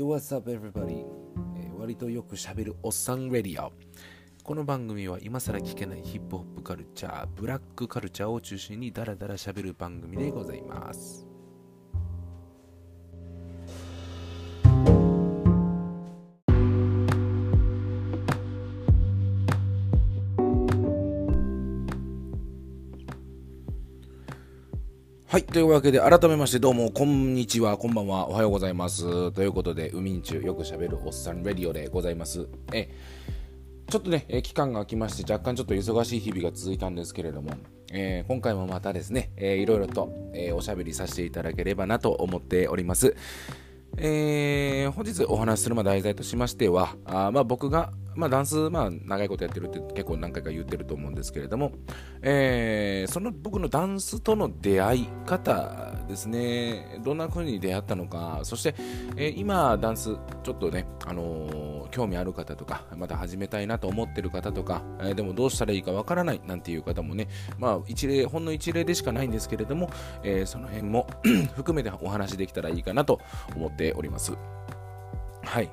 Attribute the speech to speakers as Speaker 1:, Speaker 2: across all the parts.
Speaker 1: Yo, what's up, everybody? えー割とよくしゃべるおっさんレディオ。この番組は今更聞けないヒップホップカルチャー、ブラックカルチャーを中心にダラダラ喋る番組でございます。はい。というわけで、改めましてどうも、こんにちは、こんばんは、おはようございます。ということで、ウミンチュよく喋るおっさんレディオでございます。え、ちょっとね、え期間が空きまして、若干ちょっと忙しい日々が続いたんですけれども、えー今回もまたですね、えーいろいろと、えーおしゃべりさせていただければなと思っております。えー本日お話しするま題材としましては、あまあ、僕が、まあ、ダンス、まあ、長いことやってるって結構何回か言ってると思うんですけれども、えーその僕のダンスとの出会い方ですね、どんな風に出会ったのか、そして、えー今、ダンス、ちょっとね、あのー興味ある方とか、また始めたいなと思ってる方とか、えーでもどうしたらいいかわからないなんていう方もね、まあ、一例、ほんの一例でしかないんですけれども、えその辺も 含めてお話できたらいいかなと思っております。はい。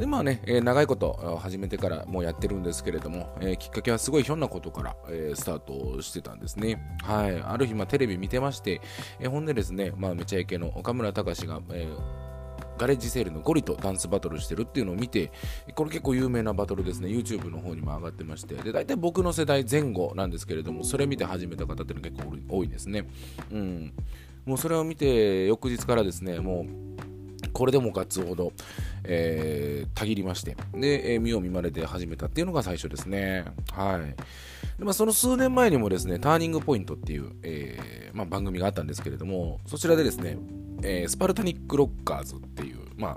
Speaker 1: でまあね、えー長いこと始めてからもうやってるんですけれども、えーきっかけはすごいひょんなことから、えースタートしてたんですね。はい。ある日、まあ、テレビ見てまして、えーほんでですね、まあ、めちゃイケの岡村隆史が、えーガレッジセールのゴリとダンスバトルしてるっていうのを見て、これ結構有名なバトルですね、YouTube の方にも上がってまして、で、大体僕の世代前後なんですけれども、それ見て始めた方っていうのが結構多いですね。うん。もうそれを見て、翌日からですね、もう、これでもかつほど、えー、たぎりまして、で、えー見よう見まれで始めたっていうのが最初ですね。はい。でまあ、その数年前にもですね、ターニングポイントっていう、えーまあ、番組があったんですけれども、そちらでですね、えスパルタニック・ロッカーズっていう、まあ、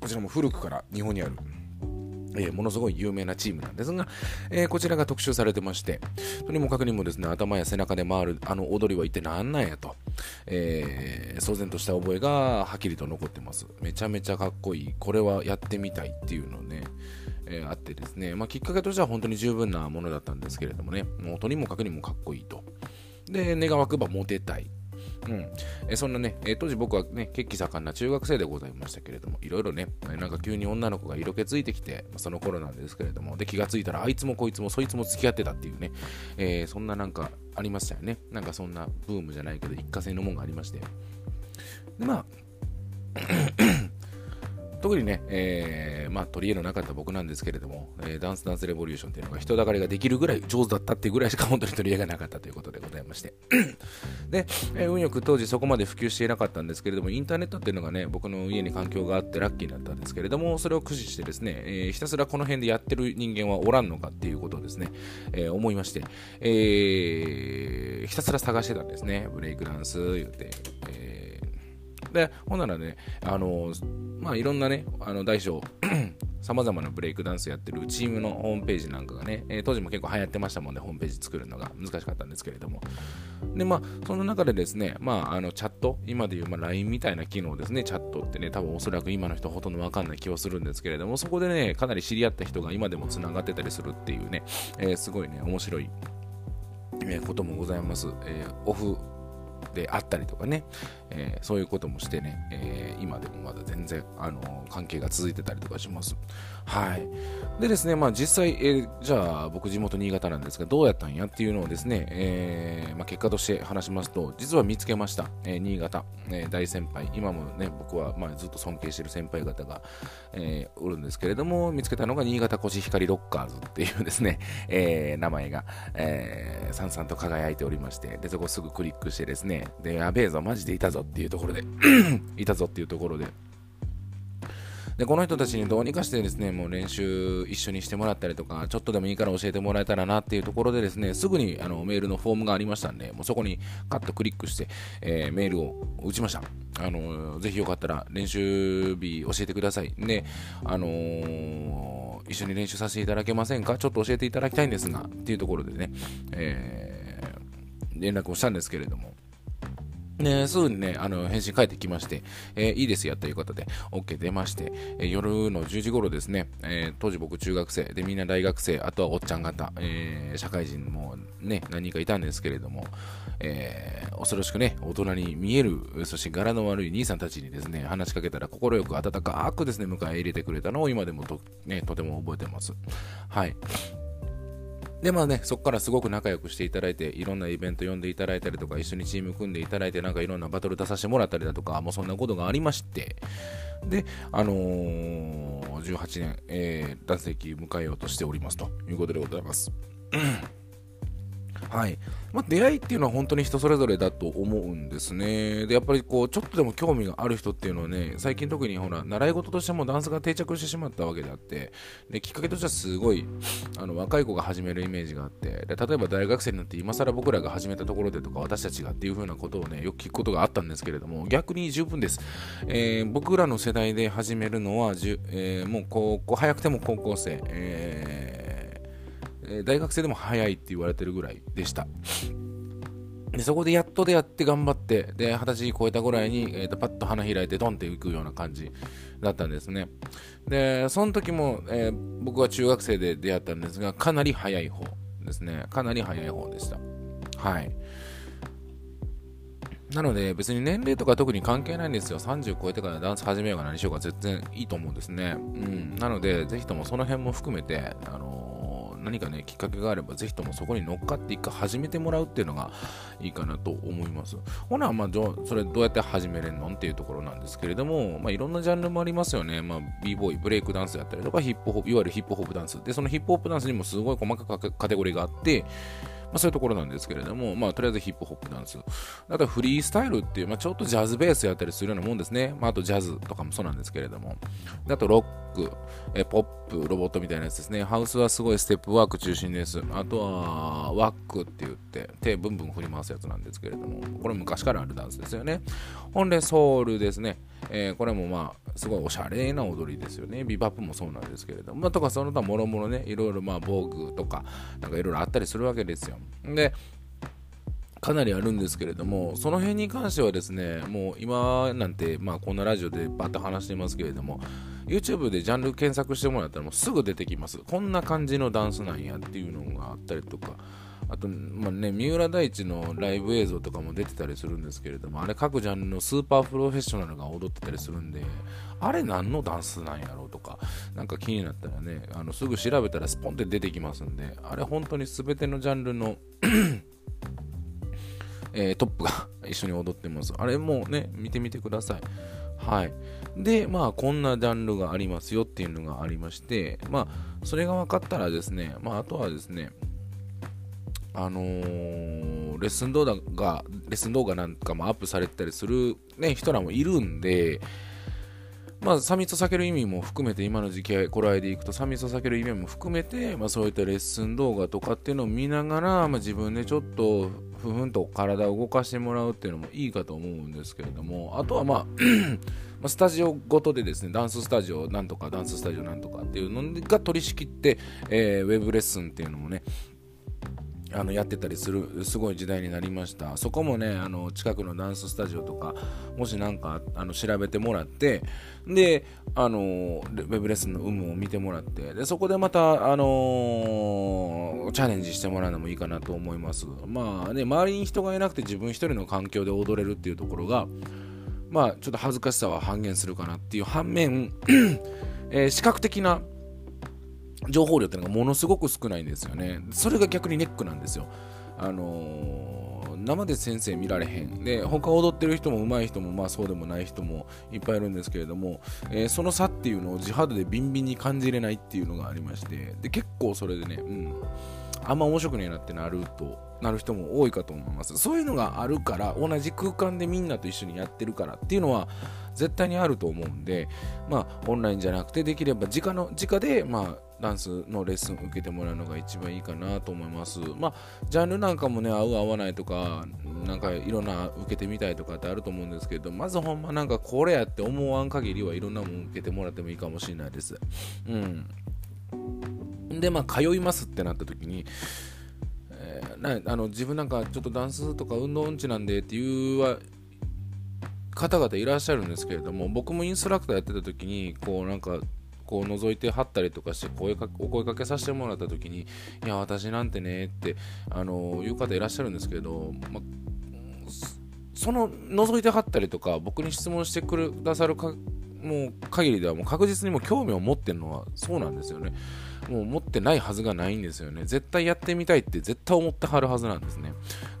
Speaker 1: こちらも古くから日本にある、えーものすごい有名なチームなんですが、えーこちらが特集されてまして、とにもかくにもですね、頭や背中で回るあの踊りは一体何なんやと、えー騒然とした覚えがはっきりと残ってます。めちゃめちゃかっこいい。これはやってみたいっていうのね、えーあってですね、まあ、きっかけとしては本当に十分なものだったんですけれどもね、もうとにもかくにもかっこいいと。で、願わくばモテたい。うん、えそんなね、え当時僕はね、血気盛んな中学生でございましたけれども、いろいろね、なんか急に女の子が色気ついてきて、まその頃なんですけれども、で、気がついたら、あいつもこいつもそいつも付き合ってたっていうね、えーそんななんかありましたよね。なんかそんなブームじゃないけど、一過性のもんがありまして。で、まあ、特にね、えーまあ、取り柄のなかった僕なんですけれども、えーダンスダンスレボリューションっていうのが人だかりができるぐらい上手だったっていうぐらいしか本当に取り柄がなかったということでございまして。で、えー運よく当時そこまで普及していなかったんですけれども、インターネットっていうのがね、僕の家に環境があってラッキーだったんですけれども、それを駆使してですね、えーひたすらこの辺でやってる人間はおらんのかっていうことをですね、えー思いまして、えーひたすら探してたんですね。ブレイクダンス言って、えーで、ほんならね、あのまあいろんなね、あの大小、さまざまなブレイクダンスやってるチームのホームページなんかがね、えー当時も結構流行ってましたもんね、ホームページ作るのが難しかったんですけれども。で、まあ、その中でですね、まあ、あのチャット、今でいう、まあ、LINE みたいな機能ですね、チャットってね、多分おそらく今の人ほとんどわかんない気はするんですけれども、そこでね、かなり知り合った人が今でもつながってたりするっていうね、えーすごいね、面白い、えこともございます。えオフであったりとかね、えーそういうこともしてね、えー今でもまだ全然、あのー関係が続いてたりとかします。はい。でですね、まあ実際、えじゃあ僕地元新潟なんですが、どうやったんやっていうのをですね、えまあ、結果として話しますと、実は見つけました。え新潟、え大先輩、今もね、僕はまあずっと尊敬してる先輩方が、えおるんですけれども、見つけたのが新潟コシヒカリロッカーズっていうですね、え名前が、えー、さんさんと輝いておりまして、で、そこすぐクリックしてですね、で、やべえぞ、マジでいたぞっていうところで、いたぞっていうところで、で、この人たちにどうにかしてですね、もう練習一緒にしてもらったりとか、ちょっとでもいいから教えてもらえたらなっていうところでですね、すぐにあのメールのフォームがありましたんで、もうそこにカッとクリックして、えーメールを打ちました。あのぜひよかったら練習日教えてください。で、あのー一緒に練習させていただけませんか？ちょっと教えていただきたいんですが、っていうところでね、えー連絡をしたんですけれども、ね、すぐにね、あの返信返ってきまして、えーいいですよということで、OK 出まして、えー夜の10時頃ですね、えー当時僕中学生、でみんな大学生、あとはおっちゃん方、え社会人もね、何人かいたんですけれども、え、恐ろしくね、大人に見える、そして柄の悪い兄さんたちにですね、話しかけたら快く温かくですね、迎え入れてくれたのを今でもと,、ね、とても覚えてます。はい。で、まあね、そこからすごく仲良くしていただいて、いろんなイベント呼んでいただいたりとか、一緒にチーム組んでいただいて、なんかいろんなバトル出させてもらったりだとか、もうそんなことがありまして、で、あのー、18年、えー、男性迎えようとしておりますということでございます。はいまあ、出会いっていうのは本当に人それぞれだと思うんですね。で、やっぱりこう、ちょっとでも興味がある人っていうのはね、最近特にほら、習い事としてもダンスが定着してしまったわけであって、で、きっかけとしてはすごい、あの、若い子が始めるイメージがあって、で、例えば大学生になって今更僕らが始めたところでとか、私たちがっていう風なことをね、よく聞くことがあったんですけれども、逆に十分です。えー、僕らの世代で始めるのは、えー、もう高校、早くても高校生、えーえ大学生でも早いって言われてるぐらいでした。でそこでやっと出会って頑張って、で、二十歳超えたぐらいに、えーと、パッと花開いてドンっていくような感じだったんですね。で、その時も、えー、僕は中学生で出会ったんですが、かなり早い方ですね。かなり早い方でした。はい。なので別に年齢とか特に関係ないんですよ。30超えてからダンス始めようが何しようが全然いいと思うんですね。うん。なので、ぜひともその辺も含めて、あの何かね、きっかけがあれば、ぜひともそこに乗っかって一回始めてもらうっていうのがいいかなと思います。ほな、まあ、それどうやって始めれんのっていうところなんですけれども、まあ、いろんなジャンルもありますよね。まあ、b ボーイ、ブレイクダンスやったりとか、ヒップホップ、いわゆるヒップホップダンス。で、そのヒップホップダンスにもすごい細かくカテゴリーがあって、まあ、そういうところなんですけれども、まあ、とりあえずヒップホップダンス。あとフリースタイルっていう、まあ、ちょっとジャズベースやったりするようなもんですね。まあ、あとジャズとかもそうなんですけれども。あとロック、えポップ、ロボットみたいなやつですね。ハウスはすごいステップワーク中心です。あとはワックって言って手ブンブン振り回すやつなんですけれども、これ昔からあるダンスですよね。ほんでソウルですね。えー、これもまあすごいおしゃれな踊りですよね。ビバップもそうなんですけれども、まあ、とかその他もろもろね、いろいろまあ防具とか、なんかいろいろあったりするわけですよ。で、かなりあるんですけれども、その辺に関してはですね、もう今なんて、まあ、こんなラジオでバッと話してますけれども、YouTube でジャンル検索してもらったらもうすぐ出てきます。こんな感じのダンスなんやっていうのがあったりとか、あと、まあね、三浦大知のライブ映像とかも出てたりするんですけれども、あれ各ジャンルのスーパープロフェッショナルが踊ってたりするんで、あれ何のダンスなんやろうとか、なんか気になったらね、あのすぐ調べたらスポンって出てきますんで、あれ本当に全てのジャンルの えー、トップが 一緒に踊ってます。あれもね、見てみてください。はい。で、まあ、こんなジャンルがありますよっていうのがありまして、まあ、それが分かったらですね、まあ、あとはですね、あのー、レッスン動画が、レッスン動画なんかもアップされてたりする、ね、人らもいるんで、まあ、サミット避ける意味も含めて、今の時期、頃合いでいくと、サミット避ける意味も含めて、まあ、そういったレッスン動画とかっていうのを見ながら、まあ、自分でちょっと、ふふんと体を動かしてもらうっていうのもいいかと思うんですけれども、あとはまあ スタジオごとでですね、ダンススタジオなんとか、ダンススタジオなんとかっていうのが取り仕切って、えー、ウェブレッスンっていうのもね、あのやってたりするすごい時代になりました。そこもねあの近くのダンススタジオとかもし何かあの調べてもらってであのウェブレッスンの有無を見てもらってでそこでまたあのチャレンジしてもらうのもいいかなと思います。まあね周りに人がいなくて自分一人の環境で踊れるっていうところがまあちょっと恥ずかしさは半減するかなっていう反面 えー、視覚的な情報量ってのがものすごく少ないんですよね。それが逆にネックなんですよ。あのー、生で先生見られへん。で、他踊ってる人も上手い人も、まあそうでもない人もいっぱいいるんですけれども、えー、その差っていうのを地肌でビンビンに感じれないっていうのがありまして、で、結構それでね、うん、あんま面白くねえなってなると、なる人も多いかと思います。そういうのがあるから、同じ空間でみんなと一緒にやってるからっていうのは、絶対にあると思うんで、まあ、オンラインじゃなくて、できれば直の、直で、まあ、ダンスのレッスン受けてもらうのが一番いいかなと思います。まあ、ジャンルなんかもね、合う合わないとか、なんかいろんな受けてみたいとかってあると思うんですけど、まずほんまなんかこれやって思わん限りはいろんなもん受けてもらってもいいかもしれないです。うん。で、まあ、通いますってなった時に、えー、なあの自分なんかちょっとダンスとか運動音痴なんでっていうは方々いらっしゃるんですけれども僕もインストラクターやってた時にこうなんかこう覗いてはったりとかして声かお声かけさせてもらった時にいや私なんてねってあのいう方いらっしゃるんですけど、まその覗いてはったりとか僕に質問してくださるかもう限りではもう確実にも興味を持ってるのはそうなんですよね。もう持ってないはずがないんですよね。絶対やってみたいって絶対思ってはるはずなんですね。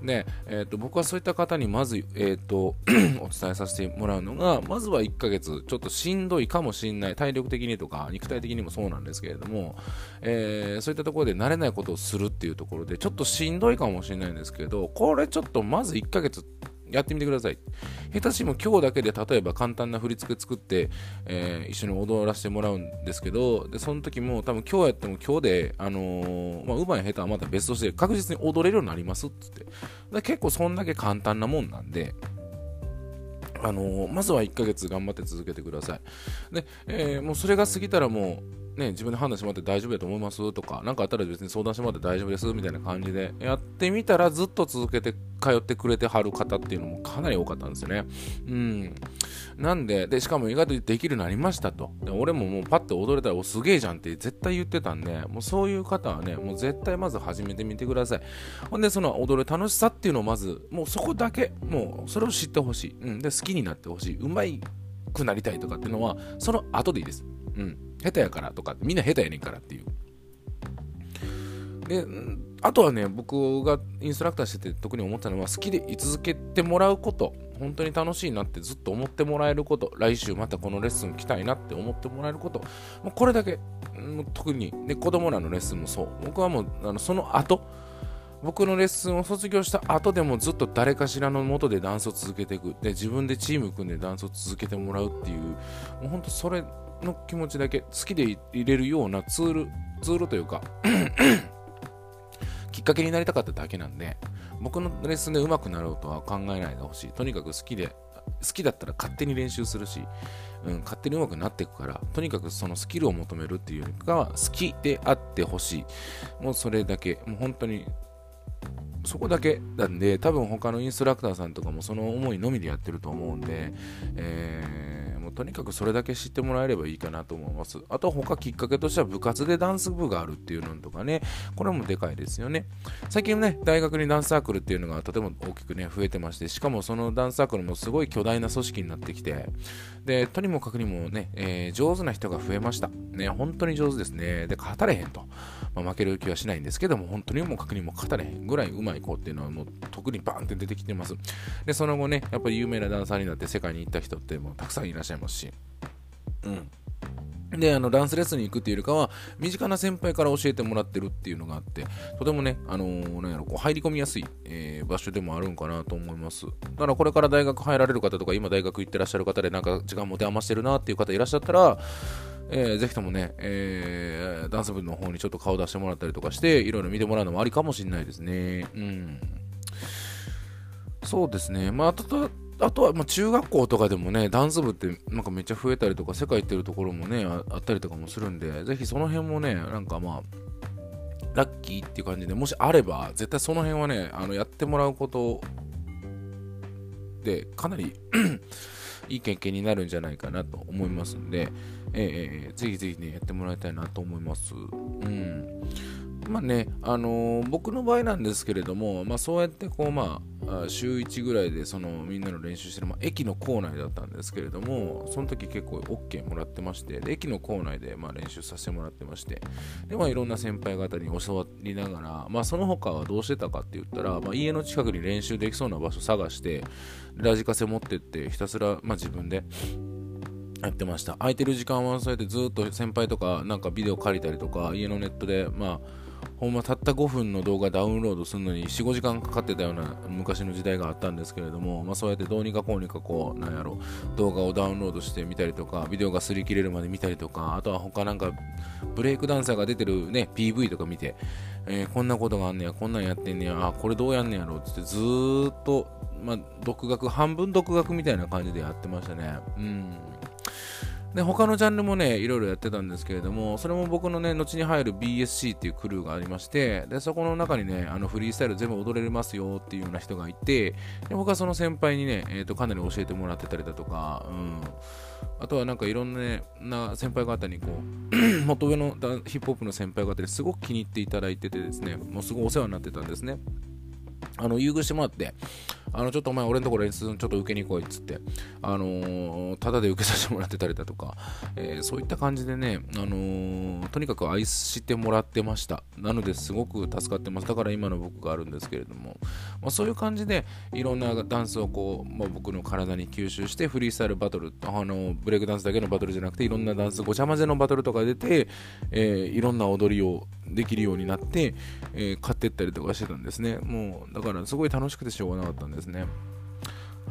Speaker 1: で、えーと、僕はそういった方にまず、えーと、お伝えさせてもらうのが、まずは1ヶ月、ちょっとしんどいかもしんない、体力的にとか肉体的にもそうなんですけれども、えー、そういったところで慣れないことをするっていうところで、ちょっとしんどいかもしれないんですけど、これちょっとまず1ヶ月やってみてください。下手しも今日だけで例えば簡単な振り付け作って、えー、一緒に踊らせてもらうんですけど、で、その時も多分今日やっても今日で、あのー、まあ、うまい下手はまた別として確実に踊れるようになりますっつって。で結構そんだけ簡単なもんなんで、あのー、まずは1ヶ月頑張って続けてください。で、えー、もうそれが過ぎたらもう、ね、自分で判断してもらって大丈夫だと思いますとか、何かあったら別に相談してもらって大丈夫ですみたいな感じでやってみたらずっと続けて通ってくれてはる方っていうのもかなり多かったんですよね。うん。なんで、で、しかも意外とできるようになりましたと。で俺ももうパッて踊れたら、お、すげえじゃんって絶対言ってたんで、もうそういう方はね、もう絶対まず始めてみてください。ほんで、その踊る楽しさっていうのをまず、もうそこだけ、もうそれを知ってほしい。うん。で、好きになってほしい。うまくなりたいとかっていうのは、その後でいいです。うん。下手やからとか、みんな下手やねんからっていう。で、あとはね、僕がインストラクターしてて特に思ったのは、好きで居続けてもらうこと、本当に楽しいなってずっと思ってもらえること、来週またこのレッスン来たいなって思ってもらえること、もうこれだけ、特に、ね、子供らのレッスンもそう。僕はもう、あのその後、僕のレッスンを卒業した後でもずっと誰かしらのもとでダンスを続けていく。で自分でチーム組んでダンスを続けてもらうっていう。もうほんとそれの気持ちだけ好きで入れるようなツールツールというか きっかけになりたかっただけなんで僕のレッスンで上手くなろうとは考えないでほしい。とにかく好きで好きだったら勝手に練習するし、うん、勝手に上手くなっていくからとにかくそのスキルを求めるっていうよりかは好きであってほしい。もうそれだけ。もう本当にそこだけなんで、多分他のインストラクターさんとかもその思いのみでやってると思うんで、えー、とにかくそれだけ知ってもらえればいいかなと思います。あと他きっかけとしては部活でダンス部があるっていうのとかね、これもでかいですよね。最近ね、大学にダンスサークルっていうのがとても大きくね、増えてまして、しかもそのダンスサークルもすごい巨大な組織になってきて、で、とにもかくにもね、えー、上手な人が増えました。ね、本当に上手ですね。で、語れへんと。まあ、負ける気はしないんですけども、本当にもう確認も語れへんぐらいうまい子っていうのはもう特にバーンって出てきてます。で、その後ね、やっぱり有名なダンサーになって世界に行った人ってもうたくさんいらっしゃいますし、うん。で、あの、ダンスレッスンに行くっていうよりかは、身近な先輩から教えてもらってるっていうのがあって、とてもね、あのー、なんやろ、こう入り込みやすい、えー、場所でもあるんかなと思います。だからこれから大学入られる方とか、今大学行ってらっしゃる方で、なんか時間持て余してるなっていう方いらっしゃったら、えー、ぜひともね、えー、ダンス部の方にちょっと顔出してもらったりとかして、いろいろ見てもらうのもありかもしれないですね。うん。そうですね。まあ、あとあとは、まあ、中学校とかでもね、ダンス部ってなんかめっちゃ増えたりとか、世界行ってるところもねあ、ったりとかもするんで、ぜひその辺もね、なんかまあ、ラッキーっていう感じで、もしあれば、絶対その辺はね、あのやってもらうことで、かなり いい経験になるんじゃないかなと思いますんで、えー、ぜひぜひね、やってもらいたいなと思います。うん。まあね、あのー、僕の場合なんですけれども、まあ、そうやってこう、まあ、週1ぐらいでそのみんなの練習してる、まあ、駅の構内だったんですけれども、その時結構 OK もらってまして、で駅の構内でまあ練習させてもらってまして、でまあ、いろんな先輩方に教わりながら、まあ、その他はどうしてたかって言ったら、まあ、家の近くに練習できそうな場所探して、ラジカセ持ってって、ひたすら、まあ、自分でやってました。空いてる時間はそうやってずっと先輩とか、なんかビデオ借りたりとか、家のネットで、まあ、ほんまたった5分の動画ダウンロードするのに4、5時間かかってたような昔の時代があったんですけれども、まあ、そうやってどうにかこうにかこう、なんやろ、動画をダウンロードしてみたりとか、ビデオが擦り切れるまで見たりとか、あとは他なんか、ブレイクダンサーが出てるね、PV とか見て、えー、こんなことがあんねや、こんなんやってんねや、あ、これどうやんねやろってずっと、まあ、独学、半分独学みたいな感じでやってましたね。うん。で他のジャンルもねいろいろやってたんですけれどもそれも僕のね後に入る BSC っていうクルーがありましてでそこの中にねあのフリースタイル全部踊れますよっていうような人がいてで僕はその先輩にね、えーと、かなり教えてもらってたりだとか、うん、あとはなんかいろんな,、ね、な先輩方にこう 元上のヒップホップの先輩方にすごく気に入っていただいててですねもうすごいお世話になってたんですね。あの優遇してもらってあの、ちょっとお前俺のところレッスンちょっと受けに来いっつって、あのー、ただで受けさせてもらってたりだとか、えー、そういった感じでね、あのー、とにかく愛してもらってました。なのですごく助かってます。だから今の僕があるんですけれども、まあ、そういう感じでいろんなダンスをこう、まあ、僕の体に吸収してフリースタイルバトル、あのブレイクダンスだけのバトルじゃなくていろんなダンス、ごちゃ混ぜのバトルとか出て、えー、いろんな踊りをできるようになって、えー、買ってったりとかしてたんですね。もう、だからすごい楽しくてしょうがなかったんですですね。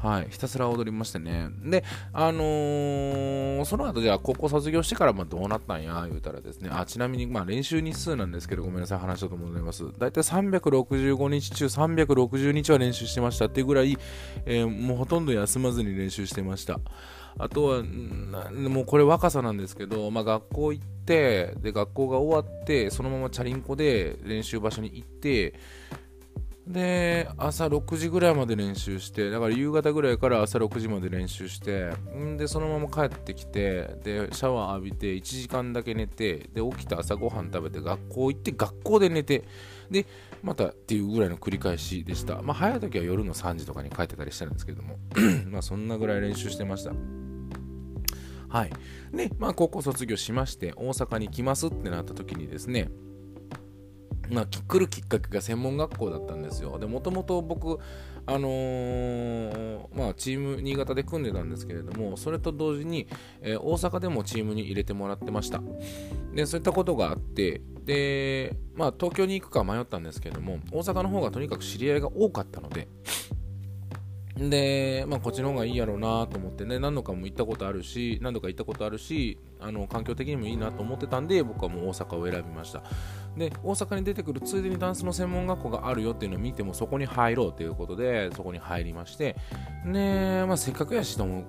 Speaker 1: はい、ひたすら踊りましてね。で、あのー、その後じゃあ高校卒業してからまどうなったんや、言うたらですね、あ、ちなみにまあ練習日数なんですけど、ごめんなさい、話したと思います。だいたい365日中360日は練習してましたっていうぐらい、えー、もうほとんど休まずに練習してました。あとは、もうこれ若さなんですけど、まあ、学校行って、で、学校が終わって、そのままチャリンコで練習場所に行って、で、朝6時ぐらいまで練習して、だから夕方ぐらいから朝6時まで練習して、んで、そのまま帰ってきて、で、シャワー浴びて、1時間だけ寝て、で、起きて朝ごはん食べて、学校行って、学校で寝て、で、またっていうぐらいの繰り返しでした。まあ、早い時は夜の3時とかに帰ってたりしたんですけども、まあ、そんなぐらい練習してました。はい。で、まあ、高校卒業しまして、大阪に来ますってなった時にですね、まあ、来るきっかけが専門学校だったんですよ。で、もともと僕、あのー、まあ、チーム新潟で組んでたんですけれども、それと同時に、えー、大阪でもチームに入れてもらってました。で、そういったことがあって、で、まあ、東京に行くか迷ったんですけれども、大阪の方がとにかく知り合いが多かったので、で、まあ、こっちの方がいいやろうなと思ってね、何度かも行ったことあるし、何度か行ったことあるし、あの環境的にもいいなと思ってたんで、僕はもう大阪を選びました。で大阪に出てくるついでにダンスの専門学校があるよっていうのを見てもそこに入ろうということでそこに入りまして。で、まあ、せっかくやしと思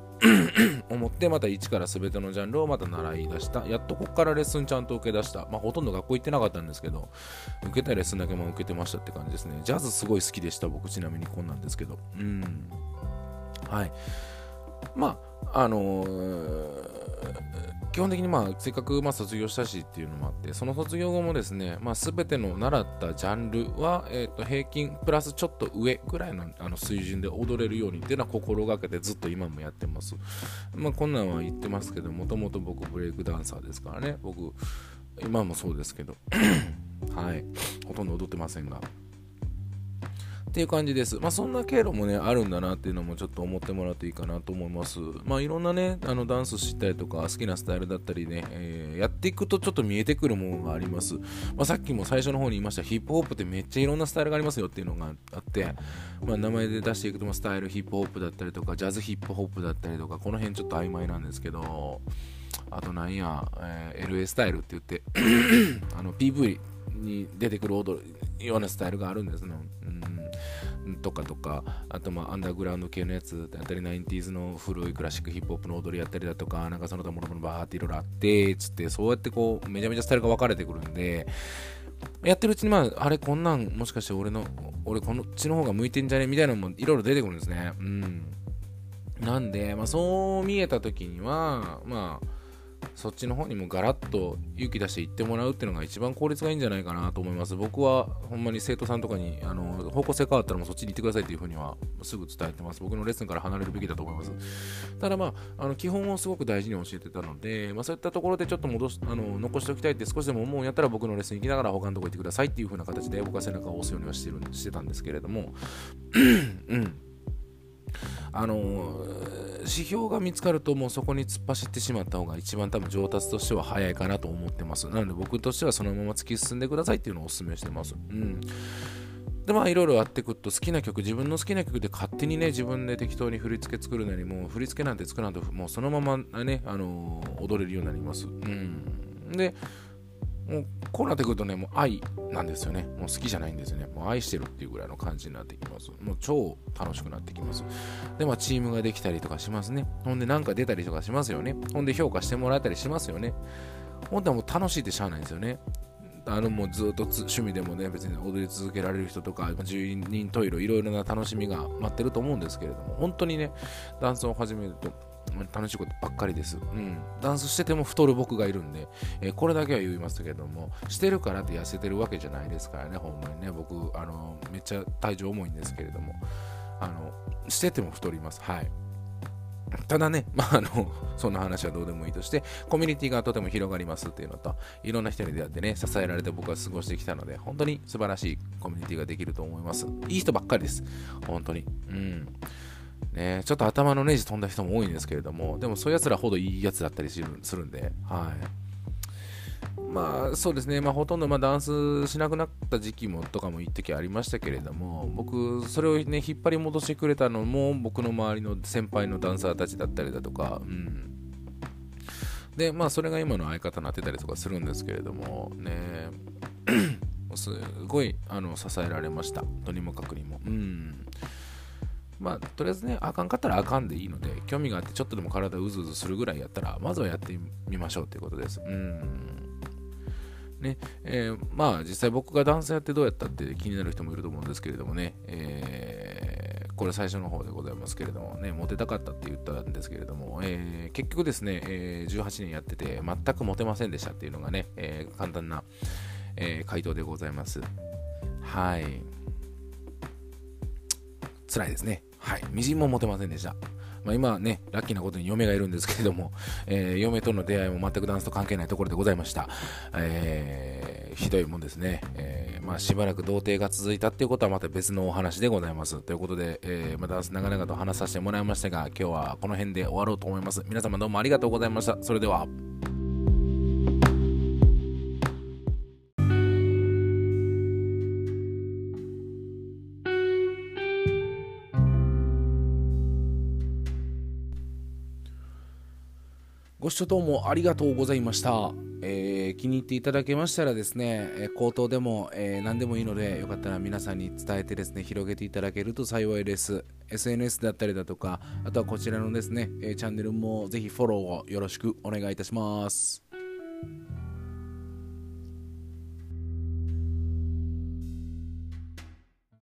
Speaker 1: 思ってまた一から全てのジャンルをまた習い出した。やっとここからレッスンちゃんと受け出した、まあ、ほとんど学校行ってなかったんですけど受けたレッスンだけも受けてましたって感じですね。ジャズすごい好きでした僕ちなみにこんなんですけど。うん。はい。まああのー基本的にまあせっかくま卒業したしっていうのもあってその卒業後もですね、まあ、全ての習ったジャンルは、えー、と平均プラスちょっと上ぐらいのあの水準で踊れるようにっていうのは心がけてずっと今もやってます。まあこんなんは言ってますけどもともと僕ブレイクダンサーですからね。僕今もそうですけど はい。ほとんど踊ってませんが。っていう感じです。まあ、そんな経路もね、あるんだなっていうのもちょっと思ってもらうといいかなと思います。まあ、いろんなね、あのダンスしたりとか、好きなスタイルだったりね、えー、やっていくとちょっと見えてくるものがあります。まあ、さっきも最初の方に言いました、ヒップホップってめっちゃいろんなスタイルがありますよっていうのがあって、まあ、名前で出していくと、スタイルヒップホップだったりとか、ジャズヒップホップだったりとか、この辺ちょっと曖昧なんですけど、あとなんや、えー、LA スタイルって言って あの PV に出てくる踊るようなスタイルがあるんですね。うんとかとか、あとまあアンダーグラウンド系のやつだったり、90s の古いクラシックヒップホップの踊りやったりだとか、なんかその他ものものバーっていろいろあって、つって、そうやってこう、めちゃめちゃスタイルが分かれてくるんで、やってるうちに、まあ、あれ、こんなん、もしかして俺の、俺、こっちの方が向いてんじゃね？みたいなのもいろいろ出てくるんですね。うん。なんで、まあ、そう見えた時には、まあ、そっちの方にもガラッと勇気出して行ってもらうっていうのが一番効率がいいんじゃないかなと思います。僕はほんまに生徒さんとかにあの方向性変わったらもうそっちに行ってくださいっていうふうにはすぐ伝えてます。僕のレッスンから離れるべきだと思います。ただまあ、あの基本をすごく大事に教えてたので、まあ、そういったところでちょっと戻しあの残しておきたいって少しでも思うんやったら僕のレッスン行きながら他のとこ行ってくださいっていう風な形で僕は背中を押すようにはしてるしてたんですけれども、うん。あの指標が見つかるともうそこに突っ走ってしまった方が一番多分上達としては早いかなと思ってます。なので僕としてはそのまま突き進んでくださいっていうのをお勧めしてます。うん。でまあいろいろやっていくと好きな曲自分の好きな曲で勝手にね自分で適当に振り付け作るなりもう振り付けなんて作らんともうそのままね、あのー、踊れるようになります。うん。でもうこうなってくるとねもう愛なんですよね。もう好きじゃないんですよね。もう愛してるっていうぐらいの感じになってきます。もう超楽しくなってきます。でまあチームができたりとかしますね。ほんでなんか出たりとかしますよね。ほんで評価してもらえたりしますよね。ほんでもう楽しいってしゃあないんですよね。あのもうずっと趣味でもね別に踊り続けられる人とか住人トイレいろいろな楽しみが待ってると思うんですけれども本当にねダンスを始めると楽しいことばっかりです。うん。ダンスしてても太る僕がいるんで、えー、これだけは言いますけども、してるからって痩せてるわけじゃないですからね、ほんまにね。僕、あの、めっちゃ体重重いんですけれども、あの、してても太ります。はい。ただね、まあ、あの、そんな話はどうでもいいとして、コミュニティがとても広がりますっていうのと、いろんな人に出会ってね、支えられて僕は過ごしてきたので、本当に素晴らしいコミュニティができると思います。いい人ばっかりです。本当に。うん。ね、ちょっと頭のネジ飛んだ人も多いんですけれども、でもそういうやつらほどいいやつだったりするんで、はい。まあそうですね、まあ、ほとんどまダンスしなくなった時期もとかも一時ありましたけれども、僕、それをね、引っ張り戻してくれたのも、僕の周りの先輩のダンサーたちだったりだとか、うん。で、まあそれが今の相方になってたりとかするんですけれども、ね、すごいあの支えられました、とにもかくにも。うんまあ、とりあえずね、あかんかったらあかんでいいので、興味があってちょっとでも体うずうずするぐらいやったら、まずはやってみましょうということです。うん。ね、えー、まあ実際僕がダンスやってどうやったって気になる人もいると思うんですけれどもね、えー、これ最初の方でございますけれどもね、モテたかったって言ったんですけれども、えー、結局ですね、え、18年やってて全くモテませんでしたっていうのがね、え、簡単な、え、回答でございます。はい。辛いですね。はい。みじんも持てませんでした。まあ、今はね、ラッキーなことに嫁がいるんですけれども、えー、嫁との出会いも全くダンスと関係ないところでございました。えー、ひどいもんですね。えー、まあ、しばらく童貞が続いたっていうことはまた別のお話でございます。ということで、え、まあ、ダンス長々と話させてもらいましたが、今日はこの辺で終わろうと思います。皆様どうもありがとうございました。それでは。ご視聴どうもありがとうございました。えー、気に入っていただけましたらですね、え、口頭でも、えー、何でもいいので、よかったら皆さんに伝えてですね、広げていただけると幸いです。SNS だったりだとか、あとはこちらのですね、えチャンネルもぜひフォローをよろしくお願いいたします。